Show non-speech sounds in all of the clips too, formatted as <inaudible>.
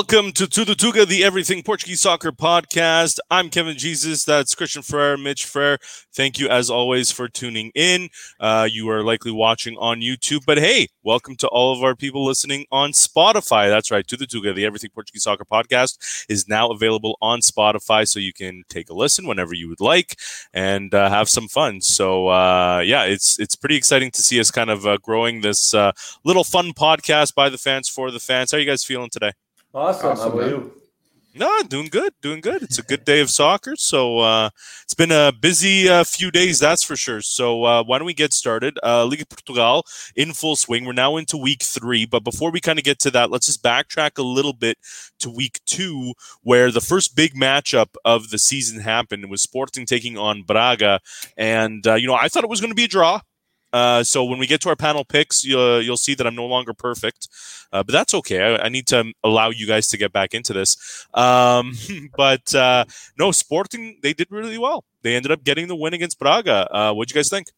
Welcome to Tudo Tuga, the Everything Portuguese Soccer podcast. I'm Kevin Jesus. That's Christian Ferrer, Mitch Ferrer. Thank you, as always, for tuning in. Uh, you are likely watching on YouTube, but hey, welcome to all of our people listening on Spotify. That's right, Tudo Tuga, the Everything Portuguese Soccer podcast is now available on Spotify, so you can take a listen whenever you would like and uh, have some fun. So uh, yeah, it's it's pretty exciting to see us kind of uh, growing this uh, little fun podcast by the fans for the fans. How are you guys feeling today? Awesome. awesome How about man. you? No, doing good, doing good. It's a good day of soccer. So uh, it's been a busy uh, few days, that's for sure. So uh, why don't we get started? Uh, Liga Portugal in full swing. We're now into week three, but before we kind of get to that, let's just backtrack a little bit to week two, where the first big matchup of the season happened. It was Sporting taking on Braga, and uh, you know I thought it was going to be a draw. Uh, so when we get to our panel picks, you'll, you'll see that I'm no longer perfect, uh, but that's okay. I, I, need to allow you guys to get back into this. Um, <laughs> but uh, no, Sporting they did really well. They ended up getting the win against Braga. Uh, what'd you guys think?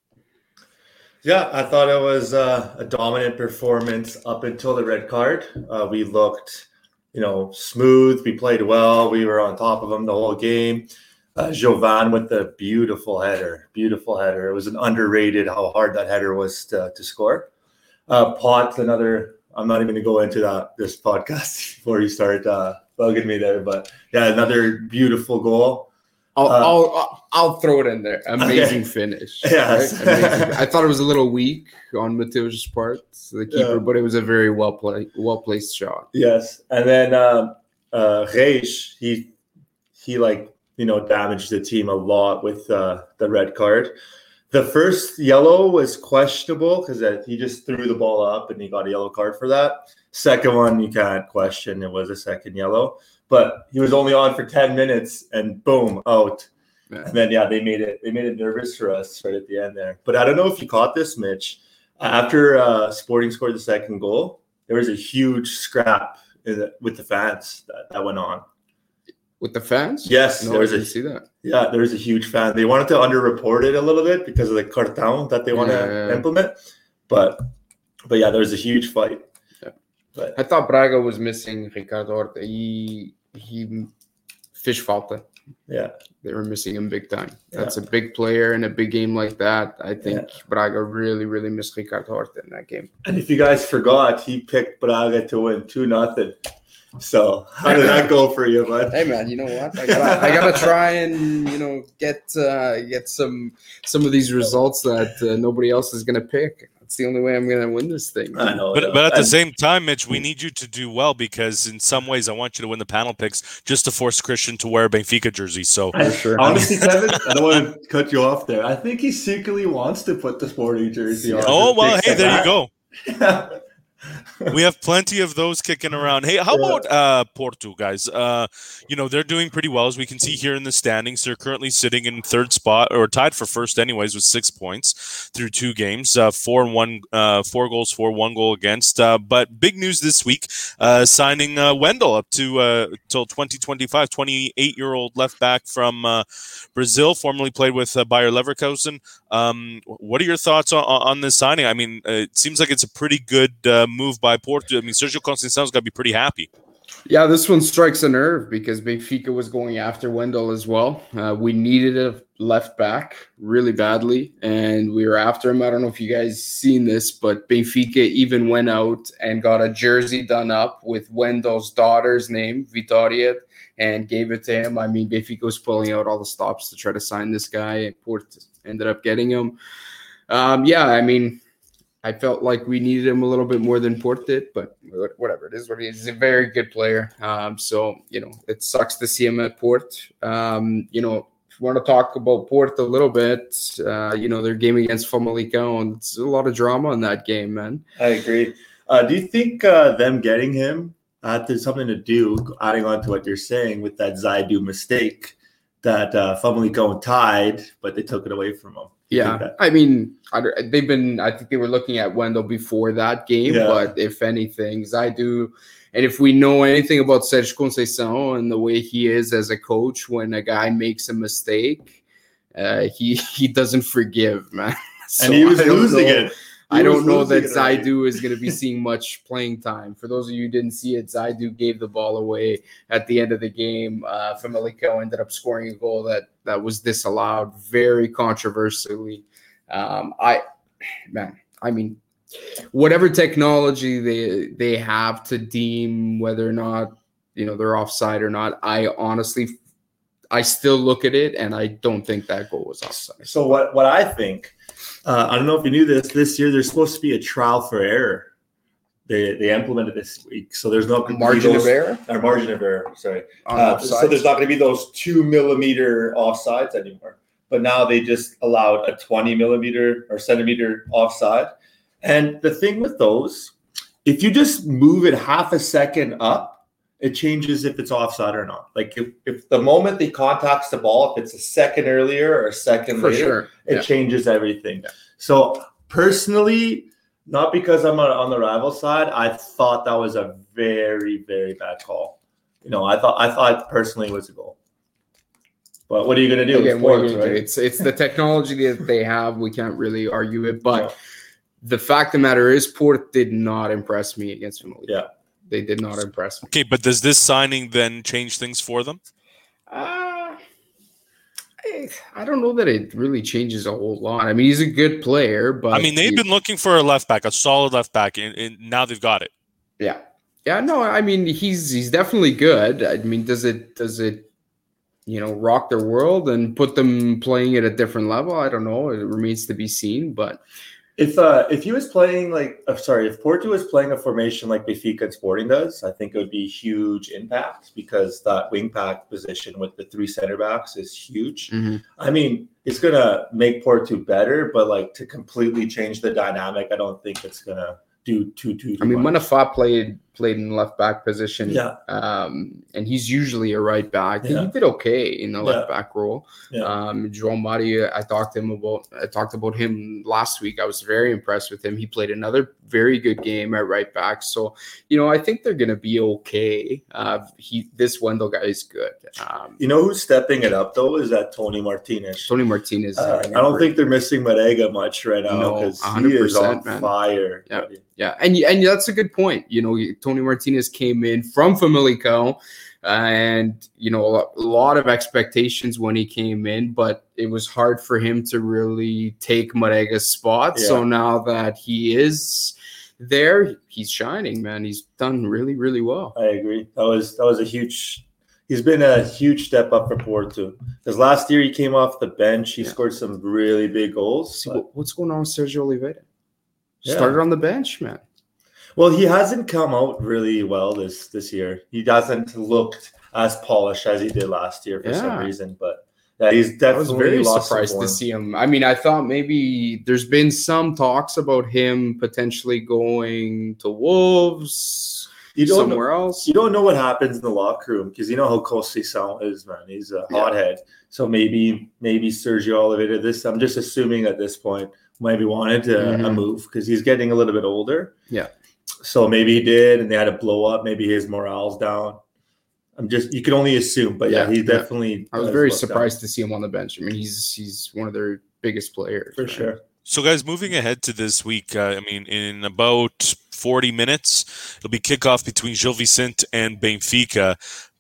Yeah, I thought it was uh, a dominant performance up until the red card. We looked, you know, smooth. We played well. We were on top of them the whole game. Uh, Jovane with the beautiful header, beautiful header. It was an underrated how hard that header was to, to score. Uh, Pote, another. I'm not even going to go into that this podcast <laughs> before you start uh, bugging me there, but yeah, another beautiful goal. I'll, uh, I'll, I'll throw it in there. <laughs> Amazing okay. finish. <laughs> Yes. Right? I thought it was a little weak on Mateus' part, the keeper, yeah. but it was a very well play, well placed shot. Yes, and then uh, uh, Reis, he he like you know, damaged the team a lot with uh, the red card. The first yellow was questionable because he just threw the ball up and he got a yellow card for that. Second one, you can't question. It was a second yellow, but he was only on for 10 minutes and boom, out. Yeah. And then, yeah, they made it, they made it nervous for us right at the end there. But I don't know if you caught this, Mitch. After uh, Sporting scored the second goal, there was a huge scrap the, with the fans that, that went on with the fans? Yes, no, there was a see that. Yeah, there was a huge fan. They wanted to underreport it a little bit because of the cartão that they want yeah, to yeah. implement, but but yeah, there was a huge fight. Yeah. But I thought Braga was missing Ricardo Horta. He he fish falta. Yeah, they were missing him big time. That's a big player in a big game like that. I think. Braga really, really missed Ricardo Horta in that game. And if you guys forgot, he picked Braga to win two nothing. So how did that go for you, bud? Hey man, you know what? I gotta, I gotta try and you know get uh, get some some of these results that uh, nobody else is gonna pick. That's the only way I'm gonna win this thing. I know, but, but at the same time, Mitch, we need you to do well because in some ways, I want you to win the panel picks just to force Christian to wear a Benfica jersey. So sure. honestly, Kevin, I don't want to cut you off there. I think he secretly wants to put the sporting jersey on. Oh well, hey, there you go. <laughs> we have plenty of those kicking around. Hey, how about uh, Porto, guys? Uh, you know, they're doing pretty well, as we can see here in the standings. They're currently sitting in third spot, or tied for first, anyways, with six points through two games, uh, four and one, uh, four goals for, one goal against. Uh, but big news this week, uh, signing Wendell up to till 2025, 28 year old left back from Brazil, formerly played with Bayer Leverkusen. Um, what are your thoughts on, on this signing? I mean, it seems like it's a pretty good move by Porto. I mean, Sergio Conceição's got to be pretty happy. Yeah, this one strikes a nerve because Benfica was going after Wendell as well. Uh, we needed a left back really badly, and we were after him. I don't know if you guys seen this, but Benfica even went out and got a jersey done up with Wendell's daughter's name, Vitoria, and gave it to him. I mean, Benfica was pulling out all the stops to try to sign this guy, and Porto ended up getting him. Um, yeah, I mean, I felt like we needed him a little bit more than Port did, but whatever it is, what. He's a very good player. Um, so you know, it sucks to see him at Port. Um, you know, if you want to talk about Port a little bit, uh, you know, their game against Famalicão, it's a lot of drama in that game, man. I agree. Uh, do you think uh, them getting him had something to do, adding on to what you're saying, with that Zaidu mistake that uh, Famalicão tied, but they took it away from him? Yeah, I mean, they've been. I think they were looking at Wendell before that game, yeah. but if anything, I do. And if we know anything about Sergio Conceição and the way he is as a coach, when a guy makes a mistake, uh, he he doesn't forgive, man. <laughs> so and he was losing know. it. I don't know that. Zaidu is going to be seeing much playing time. For those of you who didn't see it, Zaidu gave the ball away at the end of the game. Uh, ended up scoring a goal that that was disallowed very controversially. Um, I, man, I mean, whatever technology they they have to deem whether or not you know they're offside or not, I honestly, I still look at it and I don't think that goal was offside. So what what I think, uh, I don't know if you knew this. This year there's supposed to be a trial for error. They they implemented this week, so there's no Margin of error. Or margin of error. Sorry. Uh, so there's not going to be those two millimeter offsides anymore. But now they just allowed a 20 millimeter or centimeter offside. And the thing with those, if you just move it half a second up, it changes if it's offside or not. Like if, if the moment they contacts the ball, if it's a second earlier or a second for later, sure. it Yeah. changes everything. So personally, not because I'm on on the rival side, I thought that was a very, very bad call. You know, I thought I thought personally it was a goal. But what are you gonna do? Again, It's what are you sports, gonna do? It's it's the technology that they have. We can't really argue it, but the fact of the matter is, Port did not impress me against Familia. Yeah. they did not impress me. Okay, but does this signing then change things for them? Uh, I, I don't know that it really changes a whole lot. I mean, he's a good player, but I mean, they've he- been looking for a left back, a solid left back, and, and now they've got it. Yeah. Yeah, no, I mean he's he's definitely good. I mean, does it does it you know rock their world and put them playing at a different level? I don't know. It remains to be seen, but If uh if he was playing like uh, sorry, if Porto was playing a formation like Benfica and Sporting does, I think it would be huge impact because that wing pack position with the three center backs is huge. I mean, it's gonna make Porto better, but like to completely change the dynamic, I don't think it's gonna do too too. I mean, much. Manafá played played in left back position. yeah, Um, and he's usually a right back. Yeah. He did okay in the left Yeah. back role. Yeah. Um, Maria, I talked to him about. I talked about him last week. I was very impressed with him. He played another very good game at right back. So you know, I think they're gonna be okay. Uh, he this Wendell guy is good. Um, you know who's stepping it up though is that Toni Martínez. Toni Martínez. Uh, I don't think they're missing Marega much right now No, because he is on man. fire. Yeah. Yeah, and and that's a good point. You know, Toni Martínez came in from Famalicão, uh, and you know a lot, of expectations when he came in, but it was hard for him to really take Marega's spot. So now that he is there, he's shining, man. He's done really, really well. I agree. That was that was a huge. He's been a huge step up for Porto because last year he came off the bench. He Yeah. scored some really big goals. See what's going on with Sergio Oliveira? Yeah. Started on the bench, man. Well, he hasn't come out really well this this year. He hasn't looked as polished as he did last year for some reason. But yeah, he's I was definitely very lost surprised to see him. I mean, I thought maybe there's been some talks about him potentially going to Wolves, You don't know, somewhere else. you don't know what happens in the locker room because you know how Conceição is, man. He's a Yeah. hothead. So maybe maybe Sergio Oliveira. This I'm just assuming at this point maybe wanted to, a mm-hmm. move because he's getting a little bit older. Yeah. So maybe he did, and they had to blow up. Maybe his morale's down. I'm just you can only assume, but yeah, Yeah, he yeah. definitely. I was very look down, surprised to see him on the bench. I mean, he's he's one of their biggest players for man. sure. So, guys, moving ahead to this week, uh, I mean, in about 40 minutes, it'll be kickoff between Gil Vicente and Benfica.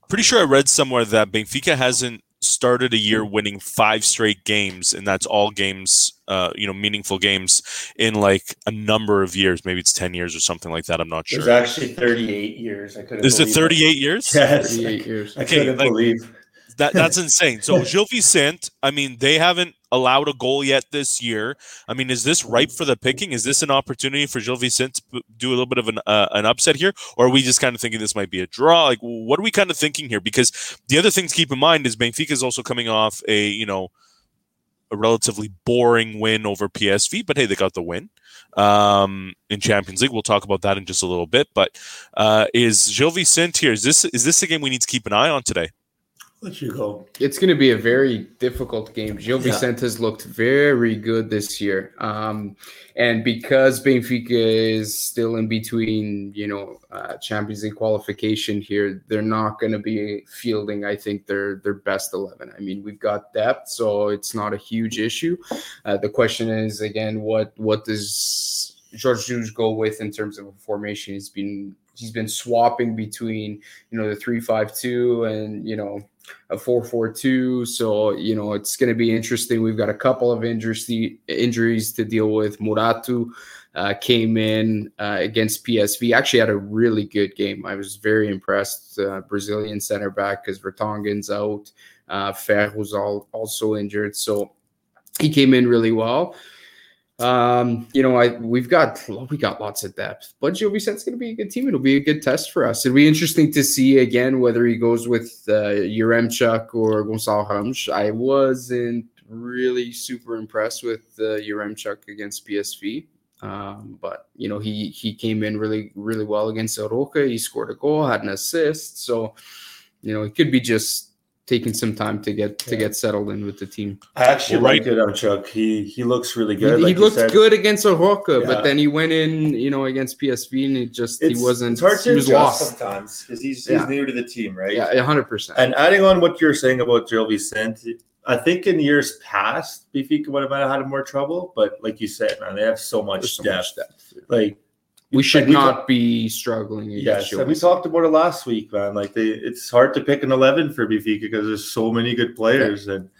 Pretty sure I read somewhere that Benfica hasn't started a year winning five straight games, and that's all games, uh, you know, meaningful games in like a number of years. Maybe it's 10 years or something like that. I'm not It was sure. actually 38 years. I couldn't. Is it believe 38 years? Yes. 38 years. I Okay, couldn't like- believe. That that's insane. So Gil Vicente, I mean, they haven't allowed a goal yet this year. I mean, is this ripe for the picking? Is this an opportunity for Gil Vicente to do a little bit of an uh, an upset here, or are we just kind of thinking this might be a draw? Like, what are we kind of thinking here? Because the other thing to keep in mind is Benfica is also coming off a you know a relatively boring win over PSV, but hey, they got the win um, in Champions League. We'll talk about that in just a little bit. But uh, is Gil Vicente here? Is this is this a game we need to keep an eye on today? Let you go. It's going to be a very difficult game. Gil Yeah. Vicente has looked very good this year. Um, and because Benfica is still in between, you know, uh, Champions League qualification here, they're not going to be fielding, I think, their their best 11. I mean, we've got depth, so it's not a huge issue. Uh, the question is, again, what what does Jorge Jesus go with in terms of a formation. He's been he's been swapping between you know the three five two and you know a four four two. So you know it's going to be interesting. We've got a couple of injuries injuries to deal with. Morato uh, came in uh, against PSV. Actually had a really good game. I was very impressed. Uh, Brazilian center back because Vertonghen's out. Uh, was all, also injured, so he came in really well. Um, you know, I we've got we got lots of depth, but Gil Vicente's going to be a good team. It'll be a good test for us. It'll be interesting to see again whether he goes with uh, Yaremchuk or Gonçalo Ramos. I wasn't really super impressed with uh, against PSV. Um, but you know, he he came in really really well against Arouca. He scored a goal, had an assist. So, you know, it could be just taking some time to get to get settled in with the team. I actually well, like it on Chuck. He he looks really good. He, like he looked good against Arouca, yeah. but then he went in, you know, against PSV and he just it's, he wasn't. It's hard to he was lost sometimes because he's yeah. he's new to the team, right? Yeah, hundred percent. And adding on what you're saying about Gil Vicente, I think in years past, Benfica would have had more trouble, but like you said, man, they have so much so depth. Much depth. Like we should like not be struggling. Yes, and we talked about it last week, man. Like they, it's hard to pick an eleven for Benfica because there's so many good players, yeah. and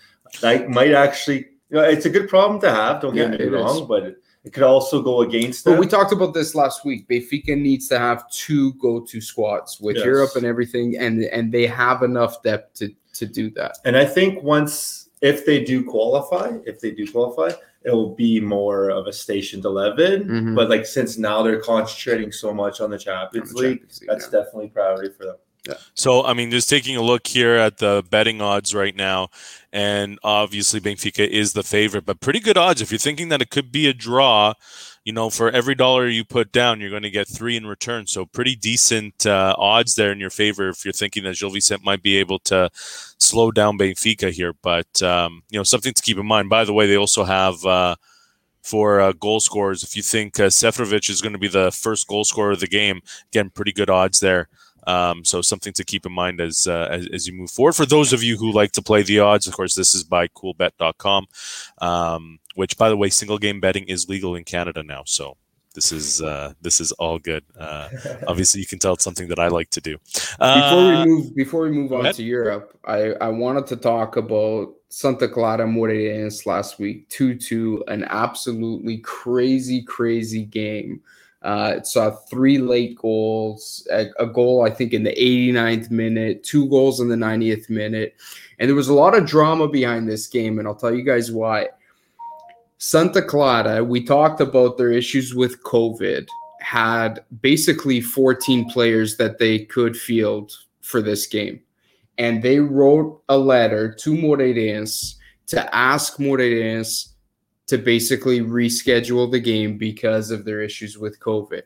that might actually, you know, it's a good problem to have. Don't get yeah, me wrong, is. but it, it, could also go against. But them. we talked about this last week. Benfica needs to have two go-to squads with yes. Europe and everything, and and they have enough depth to to do that. And I think once if they do qualify, if they do qualify, it will be more of a stationed 11 mm-hmm. but like since now they're concentrating so much on the champions, on the league, champions league, that's yeah. definitely priority for them yeah. So, I mean, just taking a look here at the betting odds right now, and obviously Benfica is the favorite, but pretty good odds. If you're thinking that it could be a draw, you know, for every dollar you put down, you're going to get three in return. So pretty decent uh, odds there in your favor if you're thinking that Gil Vicente might be able to slow down Benfica here. But, um, you know, something to keep in mind. By the way, they also have uh, for uh, goal scorers. If you think uh, is going to be the first goal scorer of the game, again, pretty good odds there. Um, so something to keep in mind as, uh, as, as you move forward. For those of you who like to play the odds, of course, this is by CoolBet.com, um, which, by the way, single game betting is legal in Canada now. So this is uh, this is all good. Uh, <laughs> obviously, you can tell it's something that I like to do. before we uh, move, before we move on to Europe, I, I wanted to talk about Santa Clara Moreirense last week, two two, an absolutely crazy, crazy game. Uh, it saw three late goals, a, a, goal, I think, in the 89th minute, two goals in the 90th minute. And there was a lot of drama behind this game, and I'll tell you guys why. Santa Clara, we talked about their issues with COVID, had basically 14 players that they could field for this game. And they wrote a letter to Moreirense to ask Moreirense to basically reschedule the game because of their issues with COVID.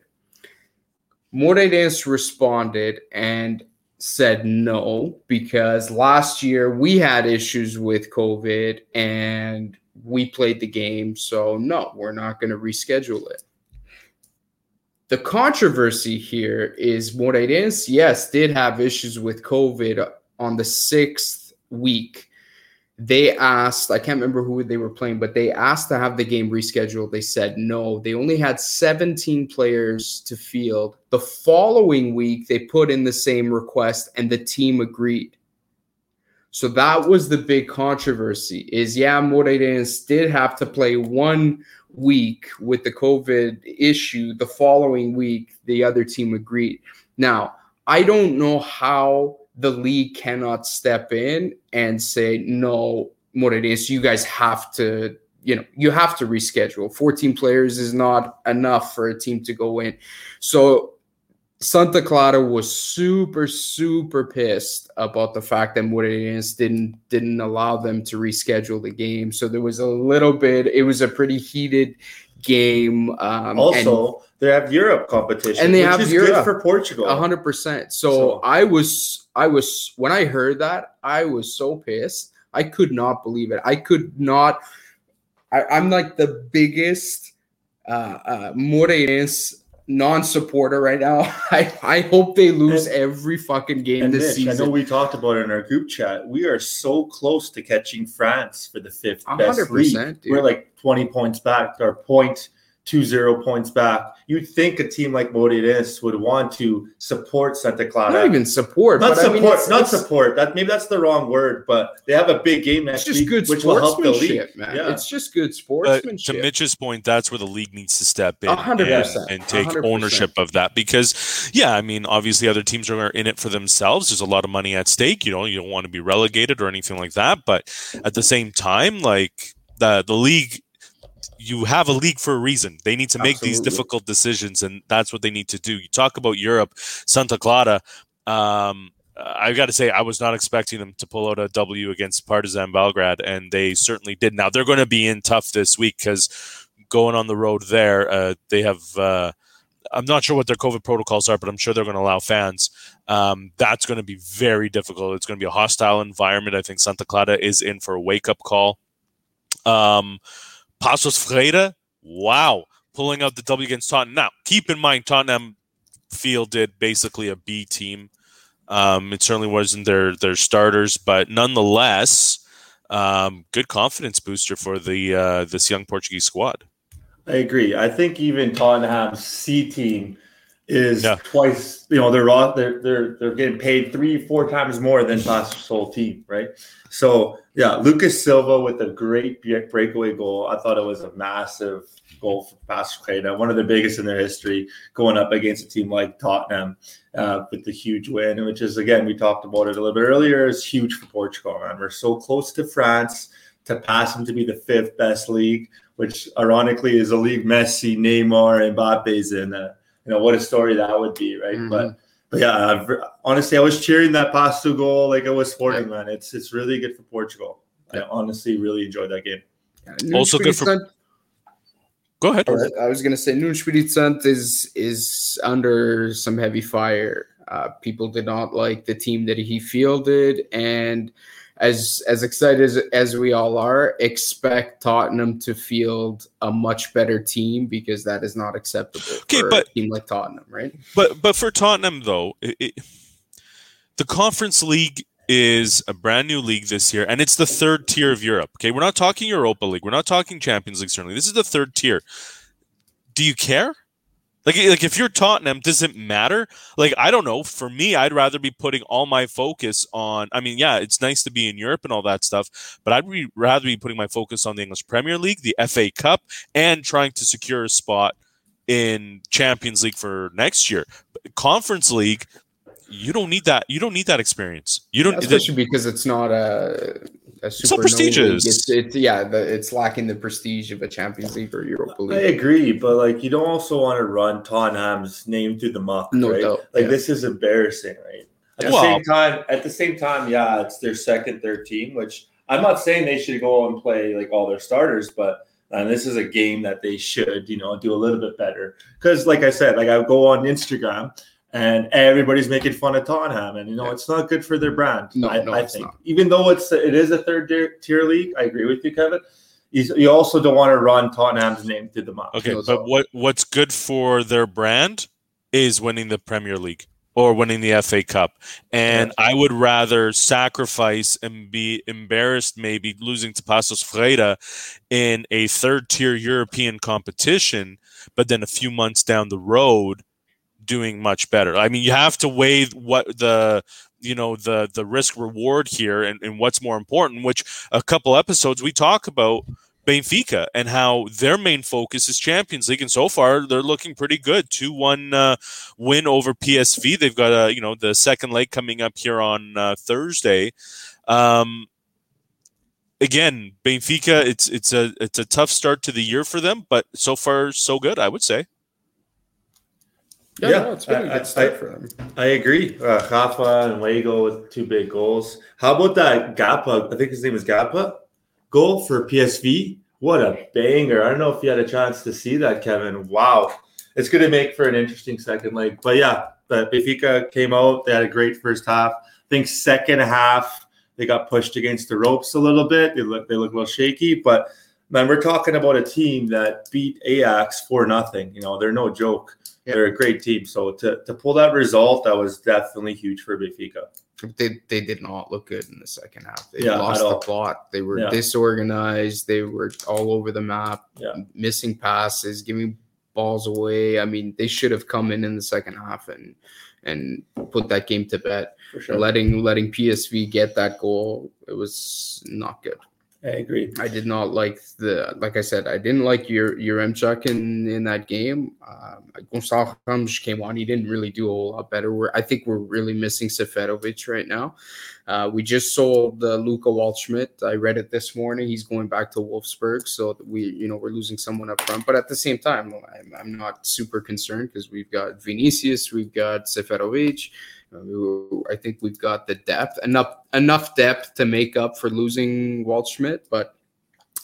Moreirense responded and said no because last year we had issues with COVID and we played the game. So, no, we're not going to reschedule it. The controversy here is Moreirense, yes, did have issues with COVID on the sixth week they asked, I can't remember who they were playing, but they asked to have the game rescheduled. They said no. They only had 17 players to field. The following week, they put in the same request and the team agreed. So that was the big controversy is yeah, Moreirense did have to play one week with the COVID issue. The following week, the other team agreed. Now, I don't know how the league cannot step in and say, no, what it is, you guys have to, you know, you have to reschedule. 14 players is not enough for a team to go in. So Santa Clara was super, super pissed about the fact that Moreirense didn't didn't allow them to reschedule the game. So there was a little bit. It was a pretty heated game. Um, also, they have Europe competition, and they have Europe for Portugal, hundred percent. So I was, I was when I heard that, I was so pissed. I could not believe it. I could not. I, am like the biggest uh, uh, Moreirense non-supporter right now. <laughs> I, I hope they lose and, every fucking game this Mitch, season. I know we talked about it in our group chat. We are so close to catching France for the fifth best league. Dude. We're like 20 points back, or point two zero points back. You'd think a team like Moreirense would want to support Santa Clara. Not even support, not but support, I mean, it's, not it's, support. That maybe that's the wrong word, but they have a big game it's next just week, good which will help the league. man. Yeah. It's just good But sportsmanship. to Mitch's point, that's where the league needs to step in hundred and, percent. and A take hundred percent. ownership of that. Because, yeah, I mean, obviously other teams are in it for themselves. There's a lot of money at stake. You know, you don't want to be relegated or anything like that. But at the same time, like the the league, you have a league for a reason. They need to make these difficult decisions, and that's what they need to do. You talk about Europe, Santa Clara. Um, I got to say, I was not expecting them to pull out a W against Partizan Belgrade, and they certainly did. Now they're going to be in tough this week because going on the road there, uh, they have. Uh, I'm not sure what their COVID protocols are, but I'm sure they're going to allow fans. Um, that's going to be very difficult. It's going to be a hostile environment. I think Santa Clara is in for a wake up call. Um, Paços Ferreira, wow, pulling out the W against Tottenham. Now, keep in mind, Tottenham fielded basically a B team. Um, it certainly wasn't their their starters, but nonetheless, um, good confidence booster for the uh, this young Portuguese squad. I agree. I think even Tottenham's C team is Yeah. twice. You know, they're raw. They're they're they're getting paid three, four times more than Paços' whole team, right? So yeah, Lucas Silva with a great breakaway goal. I thought it was a massive goal for Pastor Queda, one of the biggest in their history, going up against a team like Tottenham uh, with the huge win, which is again we talked about it a little bit earlier. Is huge for Portugal, and We're so close to France to pass them to be the fifth best league which ironically is a league Messi, Neymar, and Mbappe's in. Uh, you know what a story that would be, right? Mhm. But but yeah, I've, honestly, I was cheering that Paços goal like it was sporting, man. It's it's really good for Portugal. I honestly really enjoyed that game. Also good for- Go ahead. I was, gonna say Nuno Espírito Santo is is under some heavy fire. Uh, people did not like the team that he fielded, and as as excited as, as we all are, expect Tottenham to field a much better team because that is not acceptable Okay, for but- a team like Tottenham, right? But but for Tottenham though, it, it, the Conference League is a brand new league this year, and it's the third tier of Europe. Okay, we're not talking Europa League, we're not talking Champions League. Certainly, this is the third tier. Do you care? Like, like if you're Tottenham, does it matter? Like, I don't know. For me, I'd rather be putting all my focus on. I mean, yeah, it's nice to be in Europe and all that stuff, but I'd be, rather be putting my focus on the English Premier League, the FA Cup, and trying to secure a spot in Champions League for next year. Conference League, you don't need that. You don't need that experience. You don't. Especially because it's not a, a super not prestigious. League. It's, it's yeah, the, it's lacking the prestige of a Champions League or Europa League. I agree, but like you don't also want to run Tottenham's name through the muck, No right? doubt, Like yeah. this is embarrassing, right? At the Well- same time, at the same time, yeah, it's their second, third team, which I'm not saying they should go and play like all their starters, but and this is a game that they should, you know, do a little bit better. Because, like I said, like I go on Instagram and everybody's making fun of Tottenham, and you know, Yeah. it's not good for their brand. No, I, no, I think, not. even though it's it is a third tier- tier league, I agree with you, Kevin. You, you also don't want to run Tottenham's name through the mouth. Okay, No, but what what's good for their brand is winning the Premier League or winning the FA Cup. And I would rather sacrifice and be embarrassed maybe losing to Paços Ferreira in a third tier European competition, but then a few months down the road doing much better. I mean, you have to weigh what the you know the the risk reward here and, and what's more important, which a couple episodes we talk about Benfica and how their main focus is Champions League, and so far they're looking pretty good. Two one uh, win over PSV. They've got a you know the second leg coming up here on uh, Thursday. Um, again, Benfica. It's it's a it's a tough start to the year for them, but so far so good. I would say. Yeah, Yeah, no, it's been a I- good start I- for them. I agree. Uh, Rafa and Lego with two big goals. How about that Gakpo? I think his name is Gakpo goal for PSV. What a banger! I don't know if you had a chance to see that, Kevin. Wow, it's going to make for an interesting second leg. But yeah, the Benfica came out. They had a great first half. I think second half they got pushed against the ropes a little bit. They look they look a little shaky, but man, we're talking about a team that beat Ajax for nothing. You know, they're no joke. They're a great team. So to, to pull that result, that was definitely huge for Benfica. they they did not look good in the second half. They Yeah, lost the plot. They were Yeah. disorganized. They were all over the map. Yeah. missing passes, giving balls away. I mean, they should have come in in the second half and and put that game to bed. sure. Letting letting PSV get that goal, it was not good. I agree. I did not like the like I said, I didn't like your your Mchuk in in that game. Um, Ramos came on, he didn't really do a whole lot better. We're I think we're really missing Seferovic right now. Uh, we just sold uh, Luca Waldschmidt. I read it this morning. He's going back to Wolfsburg, so we you know we're losing someone up front. But at the same time, I'm, I'm not super concerned because we've got Vinicius, we've got Seferovic. We- I think we've got the depth enough enough depth to make up for losing Waldschmidt. But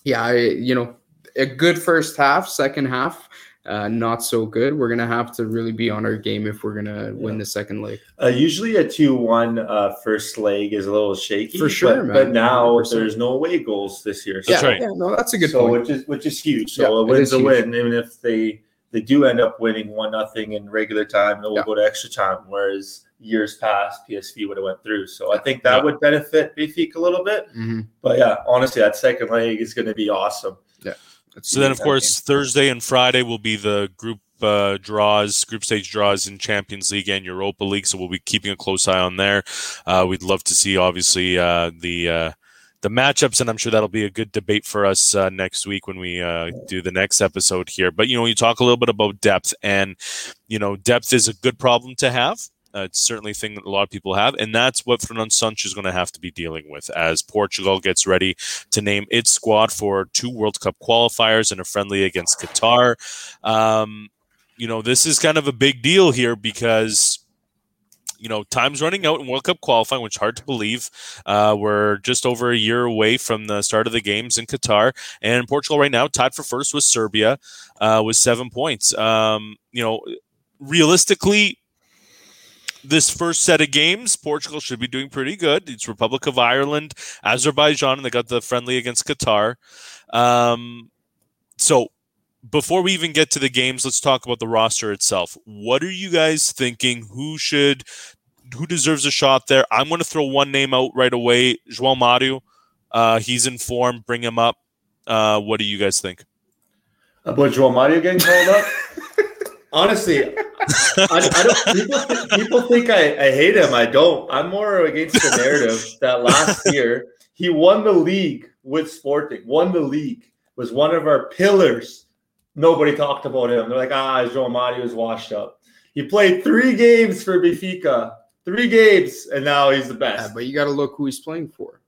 yeah, I, you know, a good first half, second half, uh, not so good. We're gonna have to really be on our game if we're gonna win the second leg. Uh, usually a 2 1 uh, first leg is a little shaky. For sure, but, man. But now 100%. there's no away goals this year. That's yeah, right. yeah, no, that's a good so point. which is which is huge. So Yeah, a it win's a win, even if they they do end up winning one nothing in regular time, and it will Yeah. go to extra time. Whereas years past, PSV would have went through. So I think that Yeah. would benefit Benfica a little bit. Mhm. But yeah, honestly, that second leg is going to be awesome. Let's So then, of course, Thursday and Friday will be the group uh, draws, group stage draws in Champions League and Europa League. So we'll be keeping a close eye on there. Uh, we'd love to see, obviously, uh, the uh, the matchups, and I'm sure that'll be a good debate for us uh, next week when we uh, do the next episode here. But you know, you talk a little bit about depth, and you know, depth is a good problem to have. Uh, it's certainly a thing that a lot of people have, and that's what Fernando Santos is going to have to be dealing with as Portugal gets ready to name its squad for two World Cup qualifiers and a friendly against Qatar. Um, you know, this is kind of a big deal here because you know time's running out in World Cup qualifying, which is hard to believe. Uh, we're just over a year away from the start of the games in Qatar, and Portugal right now tied for first with Serbia uh, with seven points. Um, you know, realistically. This first set of games, Portugal should be doing pretty good. It's Republic of Ireland, Azerbaijan, and they got the friendly against Qatar. Um, so before we even get to the games, let's talk about the roster itself. What are you guys thinking? Who should, who deserves a shot there? I'm going to throw one name out right away. João Mario. Uh, he's in form. Bring him up. Uh, what do you guys think? About João Mario getting called up? <laughs> Honestly, I, I don't. People, think- people think I, I hate him. I don't. I'm more against the narrative that last <laughs> year he won the league with Sporting. Won the league was one of our pillars. Nobody talked about him. They're like, ah, João Mario is washed up. He played three games for Benfica, three games, and now he's the Yeah, best. but you got to look who he's playing for.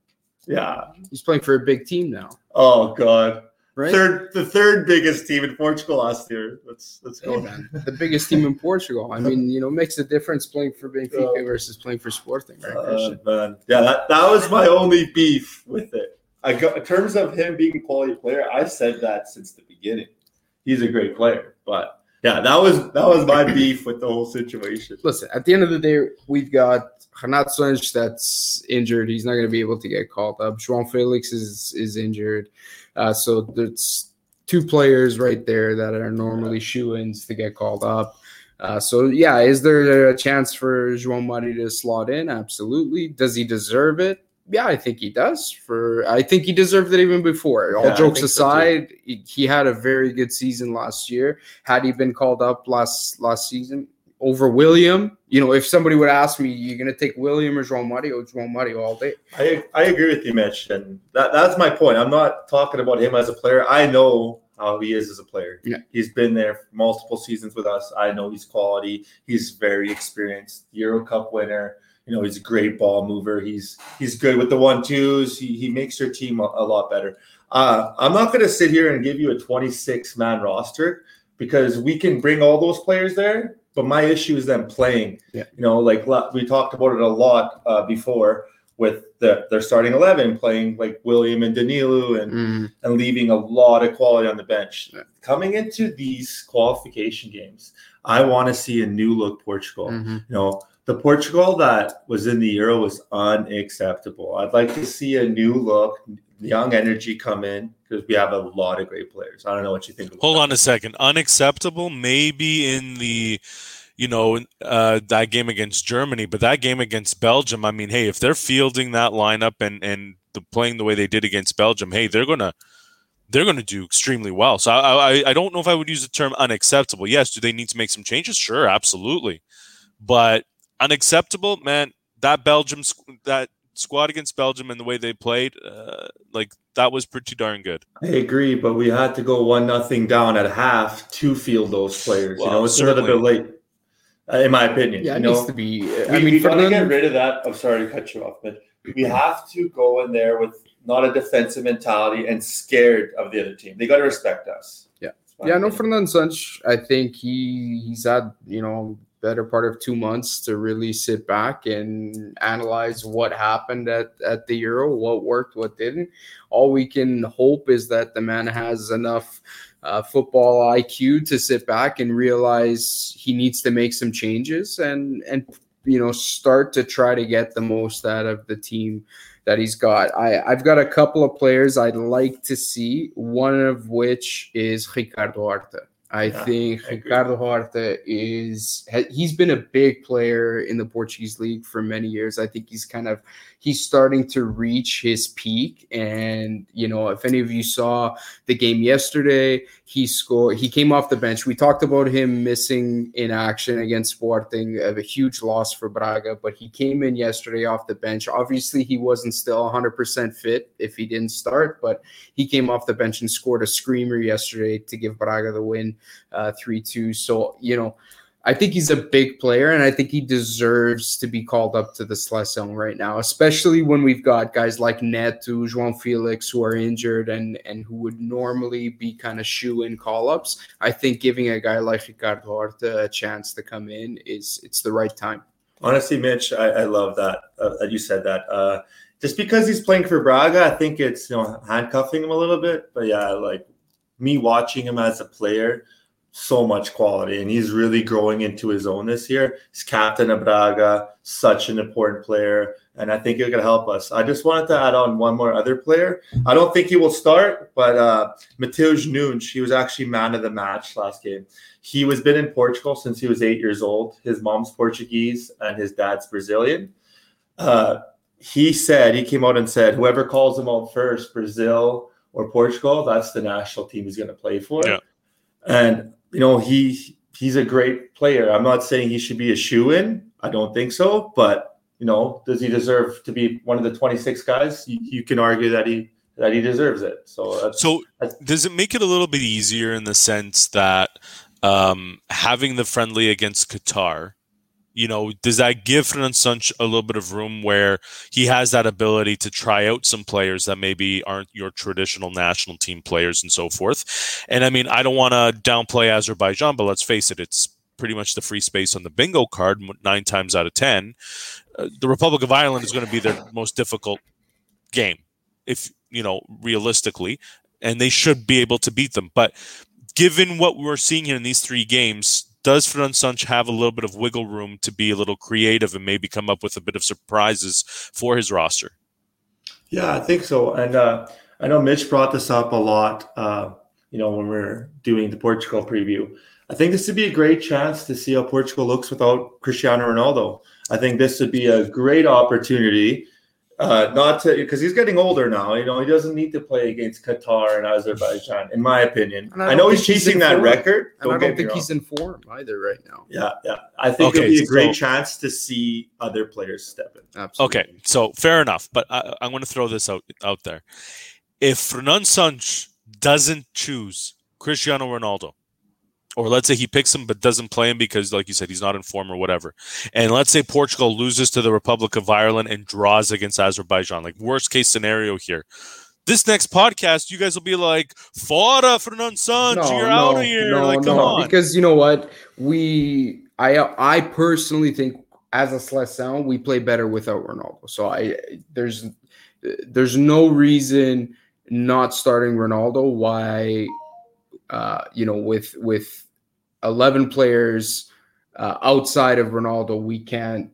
Yeah. He's playing for a big team now, Oh God. Right? Third, the third biggest team in Portugal last year. Let's let's Hey, go. man, the biggest team in Portugal. I mean, you know, makes a difference playing for Benfica versus playing for Sporting, right? Uh, man. Yeah, that, that was my only beef with it. Got, in terms of him being a quality player, I've said that since the beginning. He's a great player, but yeah, that was that was my beef with the whole situation. Listen, at the end of the day, we've got Renato Sanches that's injured. He's not going to be able to get called up. João Felix is is injured. Uh, so there's two players right there that are normally shoe-ins to get called up. Uh, so yeah, is there a chance for João Mari to slot in? Absolutely. Does he deserve it? Yeah, I think he does. For I think he deserved it even before. All Yeah, jokes think so, aside, he, had a very good season last year. Had he been called up last last season over William, you know, if somebody would ask me, you're gonna take William or João Mario, João Mario all day. I I agree with you, Mitch, and that that's my point. I'm not talking about him as a player. I know how he is as a player. Yeah. He's been there multiple seasons with us. I know he's quality. He's very experienced. Euro Cup winner. You know, he's a great ball mover. He's he's good with the one twos. He he makes your team a, a lot better. Uh, I'm not going to sit here and give you a 26 man roster because we can bring all those players there. But my issue is them playing. Yeah. You know, like we talked about it a lot uh, before with the, their starting 11 playing like William and Danilo and, and leaving a lot of quality on the bench. Yeah. Coming into these qualification games, I want to see a new look Portugal. Mhm. You know, the Portugal that was in the Euro was unacceptable. I'd like to see a new look, young energy come in because we have a lot of great players. I don't know what you think. Hold that. on a second. Unacceptable, maybe in the you know, uh, that game against Germany, but that game against Belgium, I mean, hey, if they're fielding that lineup and and the, playing the way they did against Belgium, hey, they're gonna they're going to do extremely well. So I, I, I don't know if I would use the term unacceptable. Yes, do they need to make some changes? Sure, absolutely. But unacceptable, man. That Belgium that squad against Belgium and the way they played, uh, like that was pretty darn good. I agree, but we had to go one nothing down at half to field those players. Well, you know, it's certainly. a little bit late, uh, in my opinion. Yeah, it know? needs to be. I we, mean, we got to get rid of that. I'm sorry to cut you off, but we have to go in there with not a defensive mentality and scared of the other team. They got to respect us. Yeah, yeah. No, Fernando Santos, I think he he's had you know better part of two months to really sit back and analyze what happened at, at the Euro, what worked, what didn't. All we can hope is that the man has enough uh, football IQ to sit back and realize he needs to make some changes and and you know start to try to get the most out of the team that he's got. I, I've got a couple of players I'd like to see, one of which is Ricardo Horta. I yeah, think I Ricardo Horta is he's been a big player in the Portuguese league for many years. I think he's kind of he's starting to reach his peak and you know if any of you saw the game yesterday, he scored he came off the bench. We talked about him missing in action against Sporting, of a huge loss for Braga, but he came in yesterday off the bench. Obviously, he wasn't still 100% fit if he didn't start, but he came off the bench and scored a screamer yesterday to give Braga the win uh, 3 2. So, you know, I think he's a big player and I think he deserves to be called up to the seleção right now, especially when we've got guys like Neto, João Felix who are injured and, and who would normally be kind of shoe in call ups. I think giving a guy like Ricardo Horta a chance to come in is it's the right time. Honestly, Mitch, I, I love that uh, that you said that. Uh, just because he's playing for Braga, I think it's you know handcuffing him a little bit. But yeah, like me watching him as a player, so much quality, and he's really growing into his own this year. He's captain of Braga, such an important player, and I think going to help us. I just wanted to add on one more other player. I don't think he will start, but uh, Matheus Nunes, he was actually man of the match last game. He was been in Portugal since he was eight years old. His mom's Portuguese and his dad's Brazilian. Uh, he said he came out and said whoever calls him out first, Brazil or Portugal, that's the national team he's going to play for. Yeah. And you know he he's a great player. I'm not saying he should be a shoe in. I don't think so, but you know, does he deserve to be one of the 26 guys? You, you can argue that he that he deserves it. So, that's, so that's, does it make it a little bit easier in the sense that um, having the friendly against Qatar you know, does that give Fernando Santos a little bit of room where he has that ability to try out some players that maybe aren't your traditional national team players and so forth? And I mean, I don't want to downplay Azerbaijan, but let's face it, it's pretty much the free space on the bingo card nine times out of ten. Uh, the Republic of Ireland is going to be their most difficult game, if you know, realistically, and they should be able to beat them. But given what we're seeing here in these three games, does Fernando Santos have a little bit of wiggle room to be a little creative and maybe come up with a bit of surprises for his roster? Yeah, I think so. And uh, I know Mitch brought this up a lot, uh, you know, when we are doing the Portugal preview. I think this would be a great chance to see how Portugal looks without Cristiano Ronaldo. I think this would be a great opportunity uh, not to because he's getting older now. You know, he doesn't need to play against Qatar and Azerbaijan, in my opinion. I, I, know he's chasing that record. Don't and I don't think he's in form either right now. Yeah, yeah. I think okay, it'll be a great so, chance to see other players step in. Absolutely. Okay, so fair enough. But I, am going to throw this out out there. If Fernando Santos doesn't choose Cristiano Ronaldo, or let's say he picks him but doesn't play him because, like you said, he's not in form or whatever. And let's say Portugal loses to the Republic of Ireland and draws against Azerbaijan, like worst case scenario here. This next podcast, you guys will be like, "Fora Fernando Santos, no, you're no, out of here!" No, like, come no, on. Because you know what, we, I, I personally think as a seleção, we play better without Ronaldo. So I, there's, there's no reason not starting Ronaldo. Why, uh, you know, with with 11 players uh, outside of Ronaldo, we can't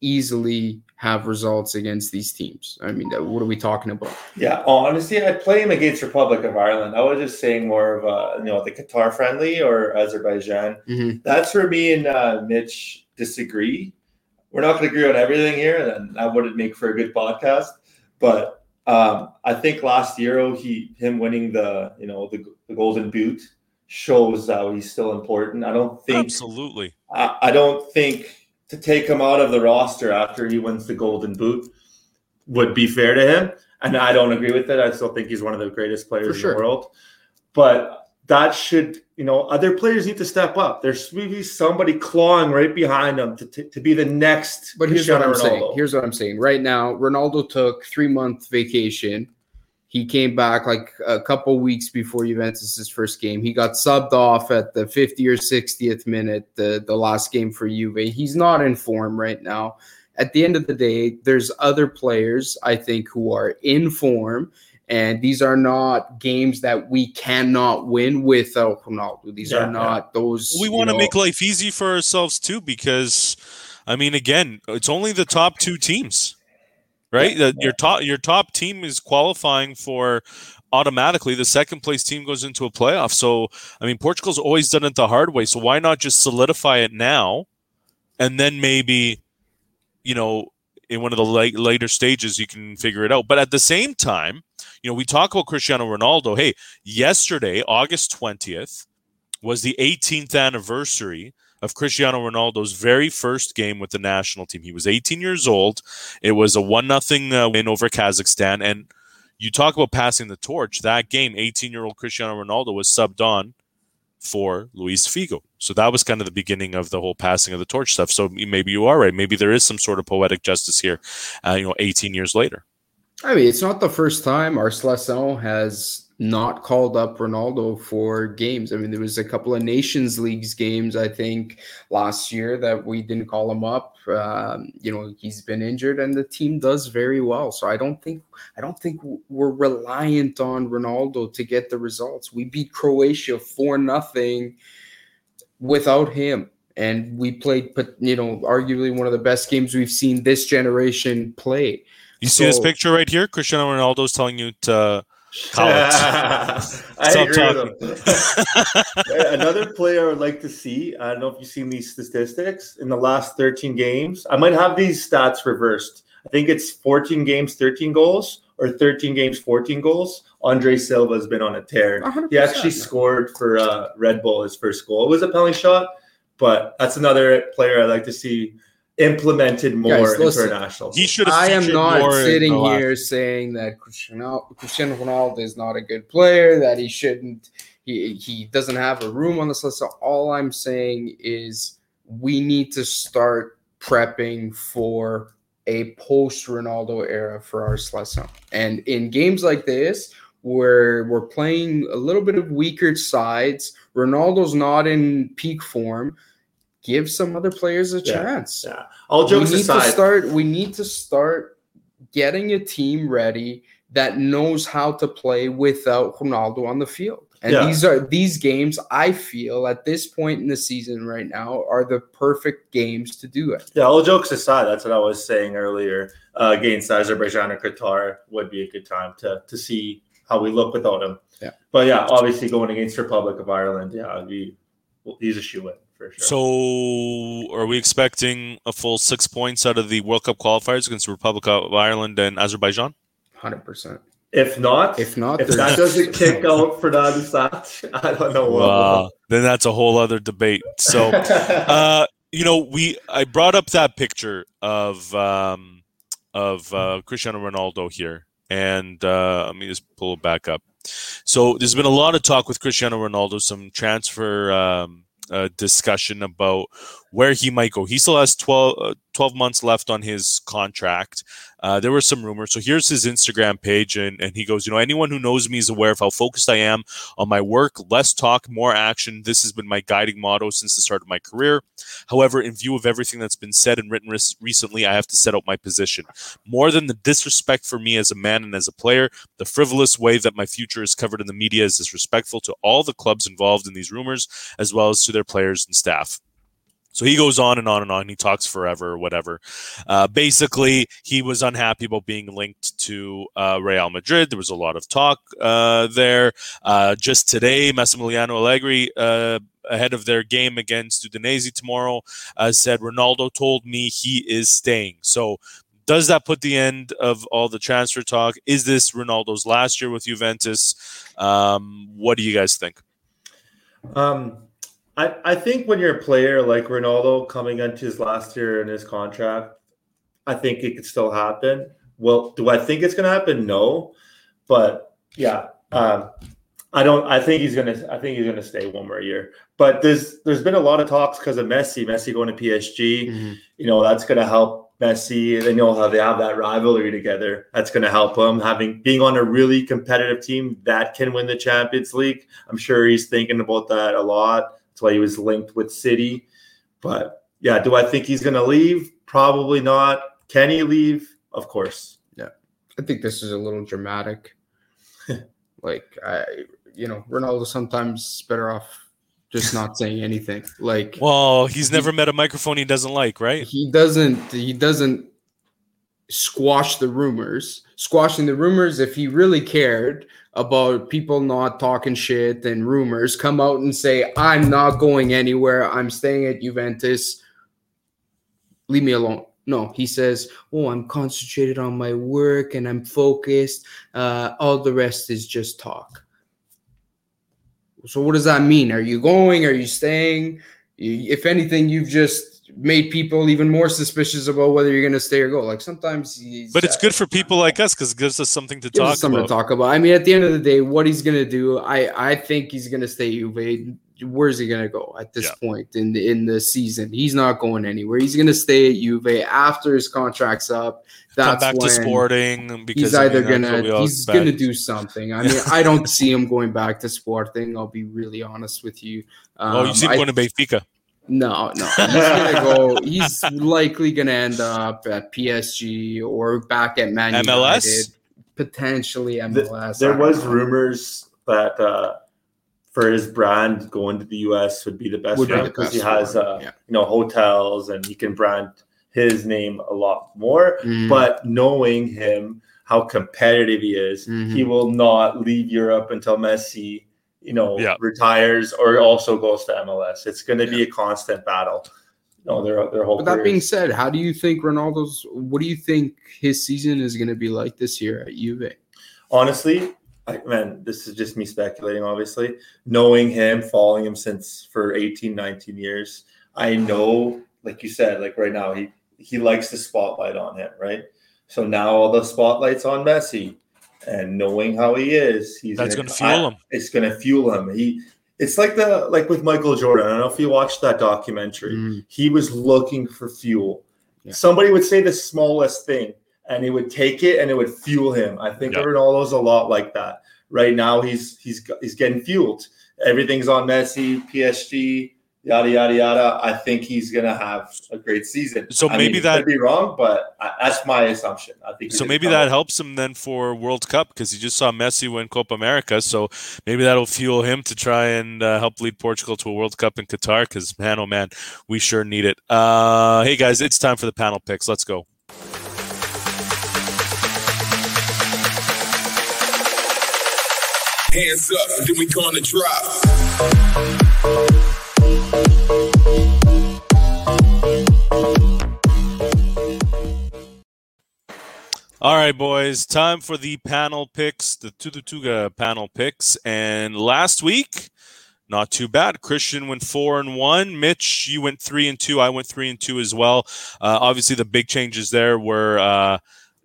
easily have results against these teams. I mean, what are we talking about? Yeah, honestly, I'd play him against Republic of Ireland. I was just saying more of a, you know the Qatar friendly or Azerbaijan. Mhm. That's where me and uh, Mitch disagree. We're not going to agree on everything here, and that wouldn't make for a good podcast. But um, I think last year, he him winning the you know the, the Golden Boot shows how he's still important. I don't think Absolutely. I, I don't think to take him out of the roster after he wins the Golden Boot would be fair to him. And I don't agree with it. I still think he's one of the greatest players For in the world. But that should, you know, other players need to step up. There's maybe somebody clawing right behind him to, to, to be the next. But here's what I'm saying. Here's what I'm saying. Right now, Ronaldo took three month vacation. He came back like a couple weeks before Juventus' first game. He got subbed off at the 50 or 60th minute, the, the last game for Juve. He's not in form right now. At the end of the day, there's other players, I think, who are in form. And these are not games that we cannot win without oh, Ronaldo. These Yeah, are not those. We want to make life easy for ourselves too, because I mean, again, it's only the top two teams, right? That Your top your top team is qualifying for automatically. The second place team goes into a playoff. So I mean, Portugal's always done it the hard way. So why not just solidify it now, and then maybe, you know, in one of the late, later stages you can figure it out. But at the same time, you know, we talk about Cristiano Ronaldo. Hey, yesterday, August twentieth was the 18th anniversary of Cristiano Ronaldo's very first game with the national team. He was 18 years old. It was a one nothing uh, win over Kazakhstan, and you talk about passing the torch. That game, 18 year old Cristiano Ronaldo was subbed on for Luis Figo. So that was kind of the beginning of the whole passing of the torch stuff. So maybe you are right. Maybe there is some sort of poetic justice here. Uh, you know, 18 years later. I mean, it's not the first time Seleção has not called up Ronaldo for games. I mean, there was a couple of Nations Leagues games, I think, last year that we didn't call him up. Um, you know, he's been injured, and the team does very well. So I don't think I don't think we're reliant on Ronaldo to get the results. We beat Croatia for nothing without him. And we played, but you know, arguably one of the best games we've seen this generation play. You see this picture right here? Cristiano Ronaldo is telling you to Call it. <laughs> I agree with him. <laughs> Another player I would like to see. I don't know if you've seen these statistics in the last 13 games. I might have these stats reversed. I think it's 14 games, 13 goals, or 13 games, 14 goals. Andre Silva has been on a tear. 100%. He actually scored for uh, Red Bull his first goal. It was a penalty shot, but that's another player I'd like to see implemented more Guys, listen. international. He should have. I am not sitting the last- here saying that Cristiano, Cristiano Ronaldo is not a good player, that he shouldn't, he, he doesn't have a room on this list. So all I'm saying is we need to start prepping for a post Ronaldo era for our seleção. And in games like this, where we're playing a little bit of weaker sides, Ronaldo's not in peak form. Give some other players a Yeah. chance yeah. All jokes we need aside, to start we need to start getting a team ready that knows how to play without Ronaldo on the field. And Yeah. these are these games I feel at this point in the season right now are the perfect games to do it. Yeah, all jokes aside, that's what I was saying earlier. Uh, against Azerbaijan or Qatar would be a good time to to see how we look without him. Yeah. But yeah, obviously going against Republic of Ireland, yeah, it'd he's a shoe in for sure. So, are we expecting a full six points out of the World Cup qualifiers against the Republic of Ireland and Azerbaijan? 100%. if not, If not, if that doesn't kick out for the Sat, I don't know what. Wow, then that's a whole other debate. So, <laughs> uh, you know, we I brought up that picture of um, of uh, Cristiano Ronaldo here, and uh, let me just pull it back up. So, there's been a lot of talk with Cristiano Ronaldo, some transfer um, uh, discussion about where he might go. He still has 12, uh, 12 months left on his contract. Uh, there were some rumors. So here's his Instagram page, and, and he goes, You know, anyone who knows me is aware of how focused I am on my work, less talk, more action. This has been my guiding motto since the start of my career. However, in view of everything that's been said and written res- recently, I have to set out my position. More than the disrespect for me as a man and as a player, the frivolous way that my future is covered in the media is disrespectful to all the clubs involved in these rumors, as well as to their players and staff. So he goes on and on and on. He talks forever or whatever. Uh, basically, he was unhappy about being linked to uh, Real Madrid. There was a lot of talk uh, there. Uh, just today, Massimiliano Allegri, uh, ahead of their game against Udinese tomorrow, uh, said Ronaldo told me he is staying. So does that put the end of all the transfer talk? Is this Ronaldo's last year with Juventus? Um, what do you guys think? Um, I, I think when you're a player like Ronaldo coming into his last year in his contract, I think it could still happen. Well, do I think it's going to happen? No, but yeah, um, I don't. I think he's gonna. I think he's gonna stay one more year. But there's there's been a lot of talks because of Messi. Messi going to PSG. Mm-hmm. You know that's going to help Messi. They know how they have that rivalry together. That's going to help him having being on a really competitive team that can win the Champions League. I'm sure he's thinking about that a lot. That's why he was linked with City. But yeah, do I think he's going to leave? Probably not. Can he leave? Of course. Yeah, I think this is a little dramatic. <laughs> like I, you know, Ronaldo sometimes better off just not <laughs> saying anything. Like, well, he's he, never met a microphone he doesn't like, right? He doesn't. He doesn't squash the rumors. Squashing the rumors. If he really cared about people not talking shit and rumors, come out and say, "I'm not going anywhere. I'm staying at Juventus. Leave me alone." No, he says, "Oh, I'm concentrated on my work and I'm focused. Uh, all the rest is just talk." So what does that mean? Are you going? Are you staying? If anything, you've just made people even more suspicious about whether you're going to stay or go. Like sometimes, but it's good for people like us because it gives us something to talk something about. to talk about. I mean, at the end of the day, what he's going to do, I I think he's going to stay at Juve where's he going to go at this yeah. point in the in the season? He's not going anywhere. He's going to stay at Juve after his contract's up. That's Come back to Sporting because he's either I mean, gonna he's gonna do something. I <laughs> mean, I don't see him going back to Sporting. I'll be really honest with you. Um, oh, you see him going to Benfica? No, no. He's gonna go. He's likely gonna end up at PSG or back at Man MLS. United, potentially MLS. The, there was rumors that. Uh, for his brand going to the US would be the best because he has uh, yeah. you know hotels and he can brand his name a lot more. Mm-hmm. But knowing him, how competitive he is, mm-hmm. he will not leave Europe until Messi, you know, yeah. retires or also goes to MLS. It's going to yeah. be a constant battle. No, their their whole. But that being said, how do you think Ronaldo's? What do you think his season is going to be like this year at Juve? Honestly, I, man, this is just me speculating, obviously. Knowing him, following him since for 18, 19 years, I know, like you said, like right now, he he likes the spotlight on him, right? So now all the spotlight's on Messi, and knowing how he is, he's that's going to fuel him. It's going to fuel him. He, it's like the like with Michael Jordan. I don't know if you watched that documentary. Mm. He was looking for fuel. Yeah. Somebody would say the smallest thing, and he would take it and it would fuel him. I think yep. Ronaldo's a lot like that. Right now, he's he's he's getting fueled. Everything's on Messi, PSG, yada yada yada. I think he's gonna have a great season. So I maybe mean, that be wrong, but I, that's my assumption. I think so. Maybe that helps him then for World Cup because he just saw Messi win Copa America. So maybe that'll fuel him to try and uh, help lead Portugal to a World Cup in Qatar. Because man, oh man, we sure need it. Uh, hey guys, it's time for the panel picks. Let's go. Hands up, then we gonna drop. All right, boys, time for the panel picks, the Tuga panel picks. And last week, not too bad. Christian went four and one. Mitch, you went three and two. I went three and two as well. Uh, obviously, the big changes there were uh,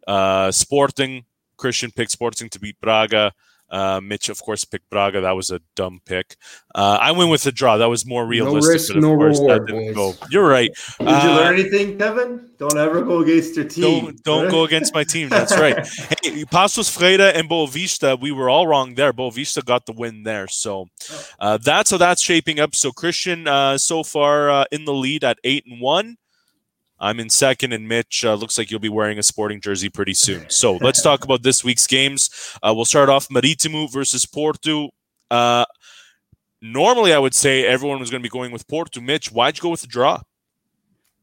uh, Sporting. Christian picked Sporting to beat Braga. Uh, Mitch, of course, picked Braga. That was a dumb pick. Uh, I went with the draw. That was more realistic. No risk, no reward, go. You're right. Did uh, you learn anything, Kevin? Don't ever go against your team. Don't, don't go <laughs> against my team. That's right. hey, Paços Ferreira and Boavista, we were all wrong there. Boavista got the win there. So uh, that's how that's shaping up. So Christian, uh, so far uh, in the lead at eight and one. I'm in second, and Mitch uh, looks like you'll be wearing a sporting jersey pretty soon. <laughs> So let's talk about this week's games. Uh, we'll start off Maritimo versus Porto. Uh, normally, I would say everyone was going to be going with Porto. Mitch, why'd you go with the draw?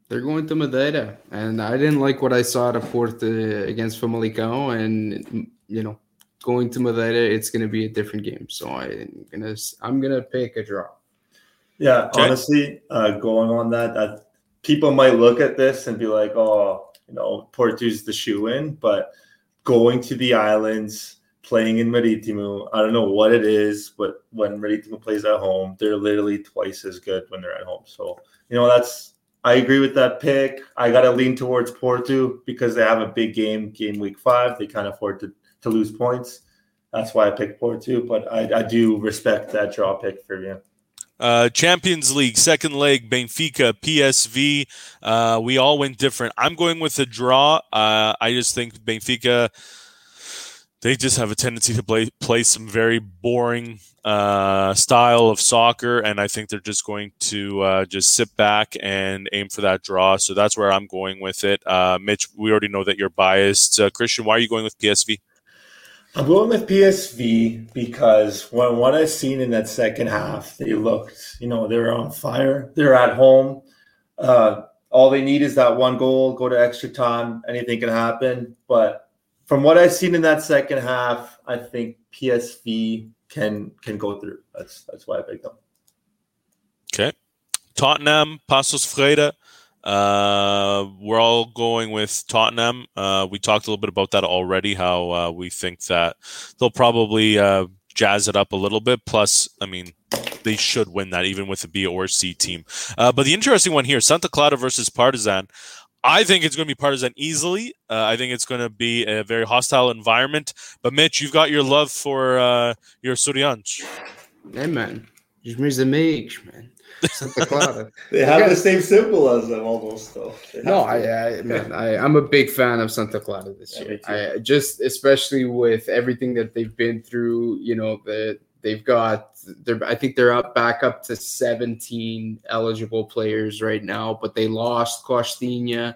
They're going to Madeira, and I didn't like what I saw at Porto against Famalicão, and you know, going to Madeira, it's going to be a different game. So I'm gonna I'm gonna pick a draw. Yeah, okay. honestly, uh, going on that, uh, people might look at this and be like, "Oh, you know, Porto's the shoe in," but going to the islands, playing in Maritimo, I don't know what it is, but when Maritimo plays at home, they're literally twice as good when they're at home. So you know, that's I agree with that pick. I got to lean towards Porto because they have a big game, game week five. They can't afford to, to lose points. That's why I picked Porto, but I, I do respect that draw pick for you. Uh, Champions League, second leg, Benfica, PSV. Uh, we all went different. I'm going with a draw. Uh, I just think Benfica, they just have a tendency to play play some very boring uh, style of soccer, and I think they're just going to uh, just sit back and aim for that draw. So that's where I'm going with it. Uh, Mitch, we already know that you're biased. Christian, why are you going with PSV? I'm going with PSV because when what I've seen in that second half, they looked, you know, they're on fire. They're at home. Uh, all they need is that one goal, go to extra time, anything can happen. But from what I've seen in that second half, I think PSV can can go through. That's that's why I picked them. Okay, Tottenham, Paços Ferreira. Uh, we're all going with Tottenham. Uh, we talked a little bit about that already. How uh, we think that they'll probably uh, jazz it up a little bit. Plus, I mean, they should win that even with a B or C team. Uh, but the interesting one here, Santa Clara versus Partizan. I think it's going to be Partizan easily. Uh, I think it's going to be a very hostile environment. But Mitch, you've got your love for uh, your Surianch. Hey man, just means man. Santa Clara. <laughs> they have the same symbol as them almost, though. No, I, I, man, I, I'm a big fan of Santa Clara this yeah, year. I just, especially with everything that they've been through. You know, the They've got they're I think they're up back up to 17 eligible players right now, but they lost Costinha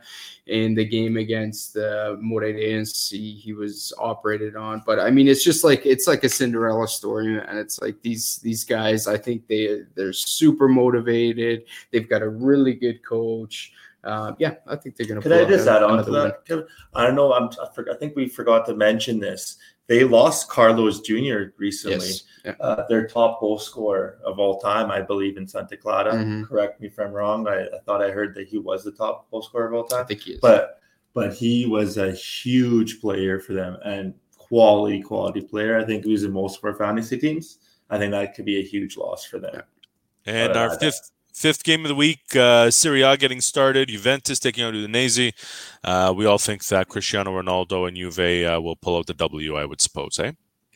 in the game against uh, Moreirense. He, he was operated on, but I mean it's just like it's like a Cinderella story, and it's like these these guys. I think they they're super motivated. They've got a really good coach. Uh, yeah, I think they're going to. Could I just add on to that? I don't know. I'm, I, forgot, I think we forgot to mention this. They lost Carlos Jr. recently, yes. yeah. uh, their top goal scorer of all time, I believe, in Santa Clara. Mm-hmm. Correct me if I'm wrong. I, I, thought I heard that he was the top goal scorer of all time. I think he is. But but he was a huge player for them and quality quality player. I think he was in most of our fantasy teams. I think that could be a huge loss for them. And but, our uh, fifth Fifth game of the week, uh, Serie A getting started. Juventus taking on Udinese. Uh, we all think that Cristiano Ronaldo and Juve uh, will pull out the W, I would suppose, eh?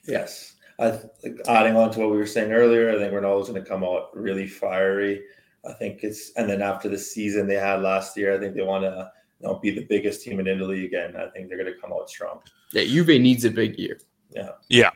Yes. I, adding on to what we were saying earlier, I think Ronaldo's going to come out really fiery. I think it's, and then after the season they had last year, I think they want to you know, be the biggest team in Italy again. I think they're going to come out strong. Yeah, Juve needs a big year. Yeah. Yeah.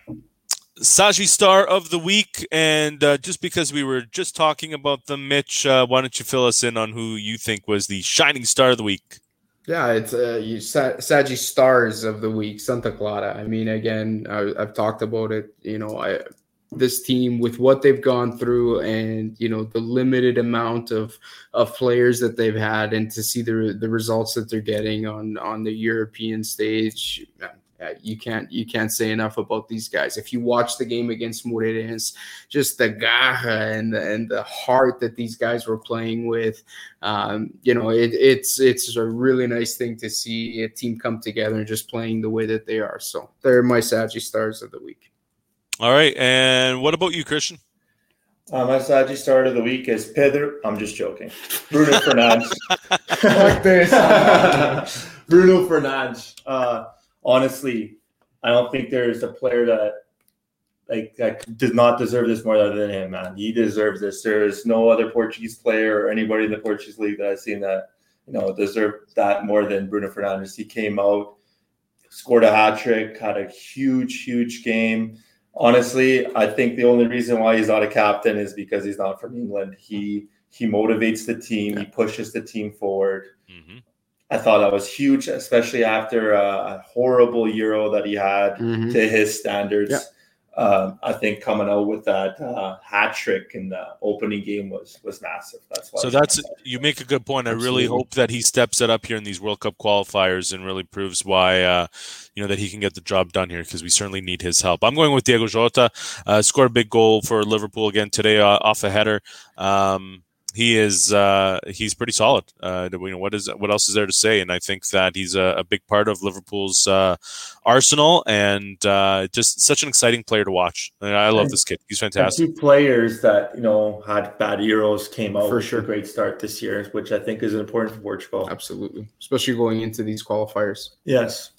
Saji Star of the week, and uh, just because we were just talking about them, Mitch, uh, why don't you fill us in on who you think was the shining star of the week? Yeah, it's uh, you, Sa- Saji Stars of the week, Santa Clara. I mean, again, I, have talked about it. You know, I this team with what they've gone through, and you know the limited amount of of players that they've had, and to see the the results that they're getting on on the European stage uh, you can't you can't say enough about these guys. If you watch the game against Moreirense, just the garra and the, and the heart that these guys were playing with, um, you know, it, it's it's a really nice thing to see a team come together and just playing the way that they are. So they're my Saggy stars of the week. All right, and what about you, Christian? Uh, my Saggy star of the week is Pedro. I'm just joking. Bruno Fernandes. <laughs> like this. <laughs> Bruno Fernandes. Uh, honestly, I don't think there's a player that like that does not deserve this more than him, man. He deserves this. There is no other Portuguese player or anybody in the Portuguese league that I've seen that you know deserve that more than Bruno Fernandes. He came out, scored a hat trick, had a huge, huge game. Honestly, I think the only reason why he's not a captain is because he's not from England. He he motivates the team. He pushes the team forward. Mm-hmm. I thought that was huge, especially after a, a horrible Euro that he had mm-hmm. to his standards. Yeah. uh, I think coming out with that uh, hat trick in the opening game was was massive. That's why. So that's you make a good point. I really hope that he steps it up here in these World Cup qualifiers and really proves why uh, you know that he can get the job done here because we certainly need his help. I'm going with Diego Jota. Uh, scored a big goal for Liverpool again today uh, off a header. Um, he is uh, he's pretty solid. Uh, you know, what is what else is there to say? And I think that he's a, a big part of Liverpool's uh, arsenal and uh, just such an exciting player to watch. And I love this kid. He's fantastic. two players that you know had bad Euros came out For sure. a great start this year, which I think is important for Portugal. Absolutely, especially going into these qualifiers. Yes.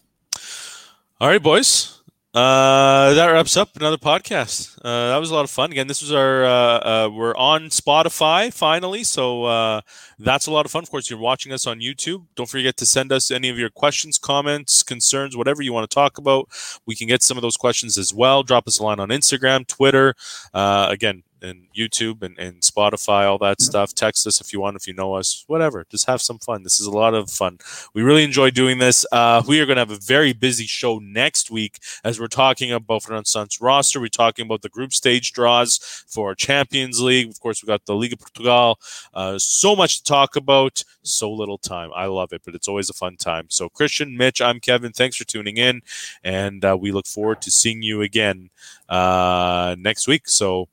All right, boys. Uh, that wraps up another podcast. Uh, that was a lot of fun. Again, this was our uh, uh, we're on Spotify finally, so uh, that's a lot of fun. Of course, you're watching us on YouTube. Don't forget to send us any of your questions, comments, concerns, whatever you want to talk about. We can get some of those questions as well. Drop us a line on Instagram, Twitter, uh, again, and YouTube and, and Spotify, all that stuff. Text us if you want, if you know us, whatever. Just have some fun. This is a lot of fun. We really enjoy doing this. Uh, we are going to have a very busy show next week as we're talking about Fernando Santos roster. We're talking about the group stage draws for Champions League. Of course, we got the Liga Portugal. Uh, so much to talk about, so little time. I love it, but it's always a fun time. So, Christian, Mitch, I'm Kevin. Thanks for tuning in, and uh, we look forward to seeing you again uh, next week. So,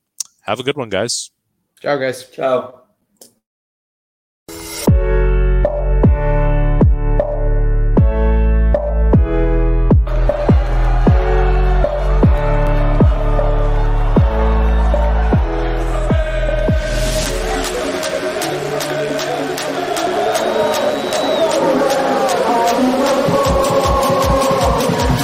have a good one, guys. Ciao, guys. Ciao.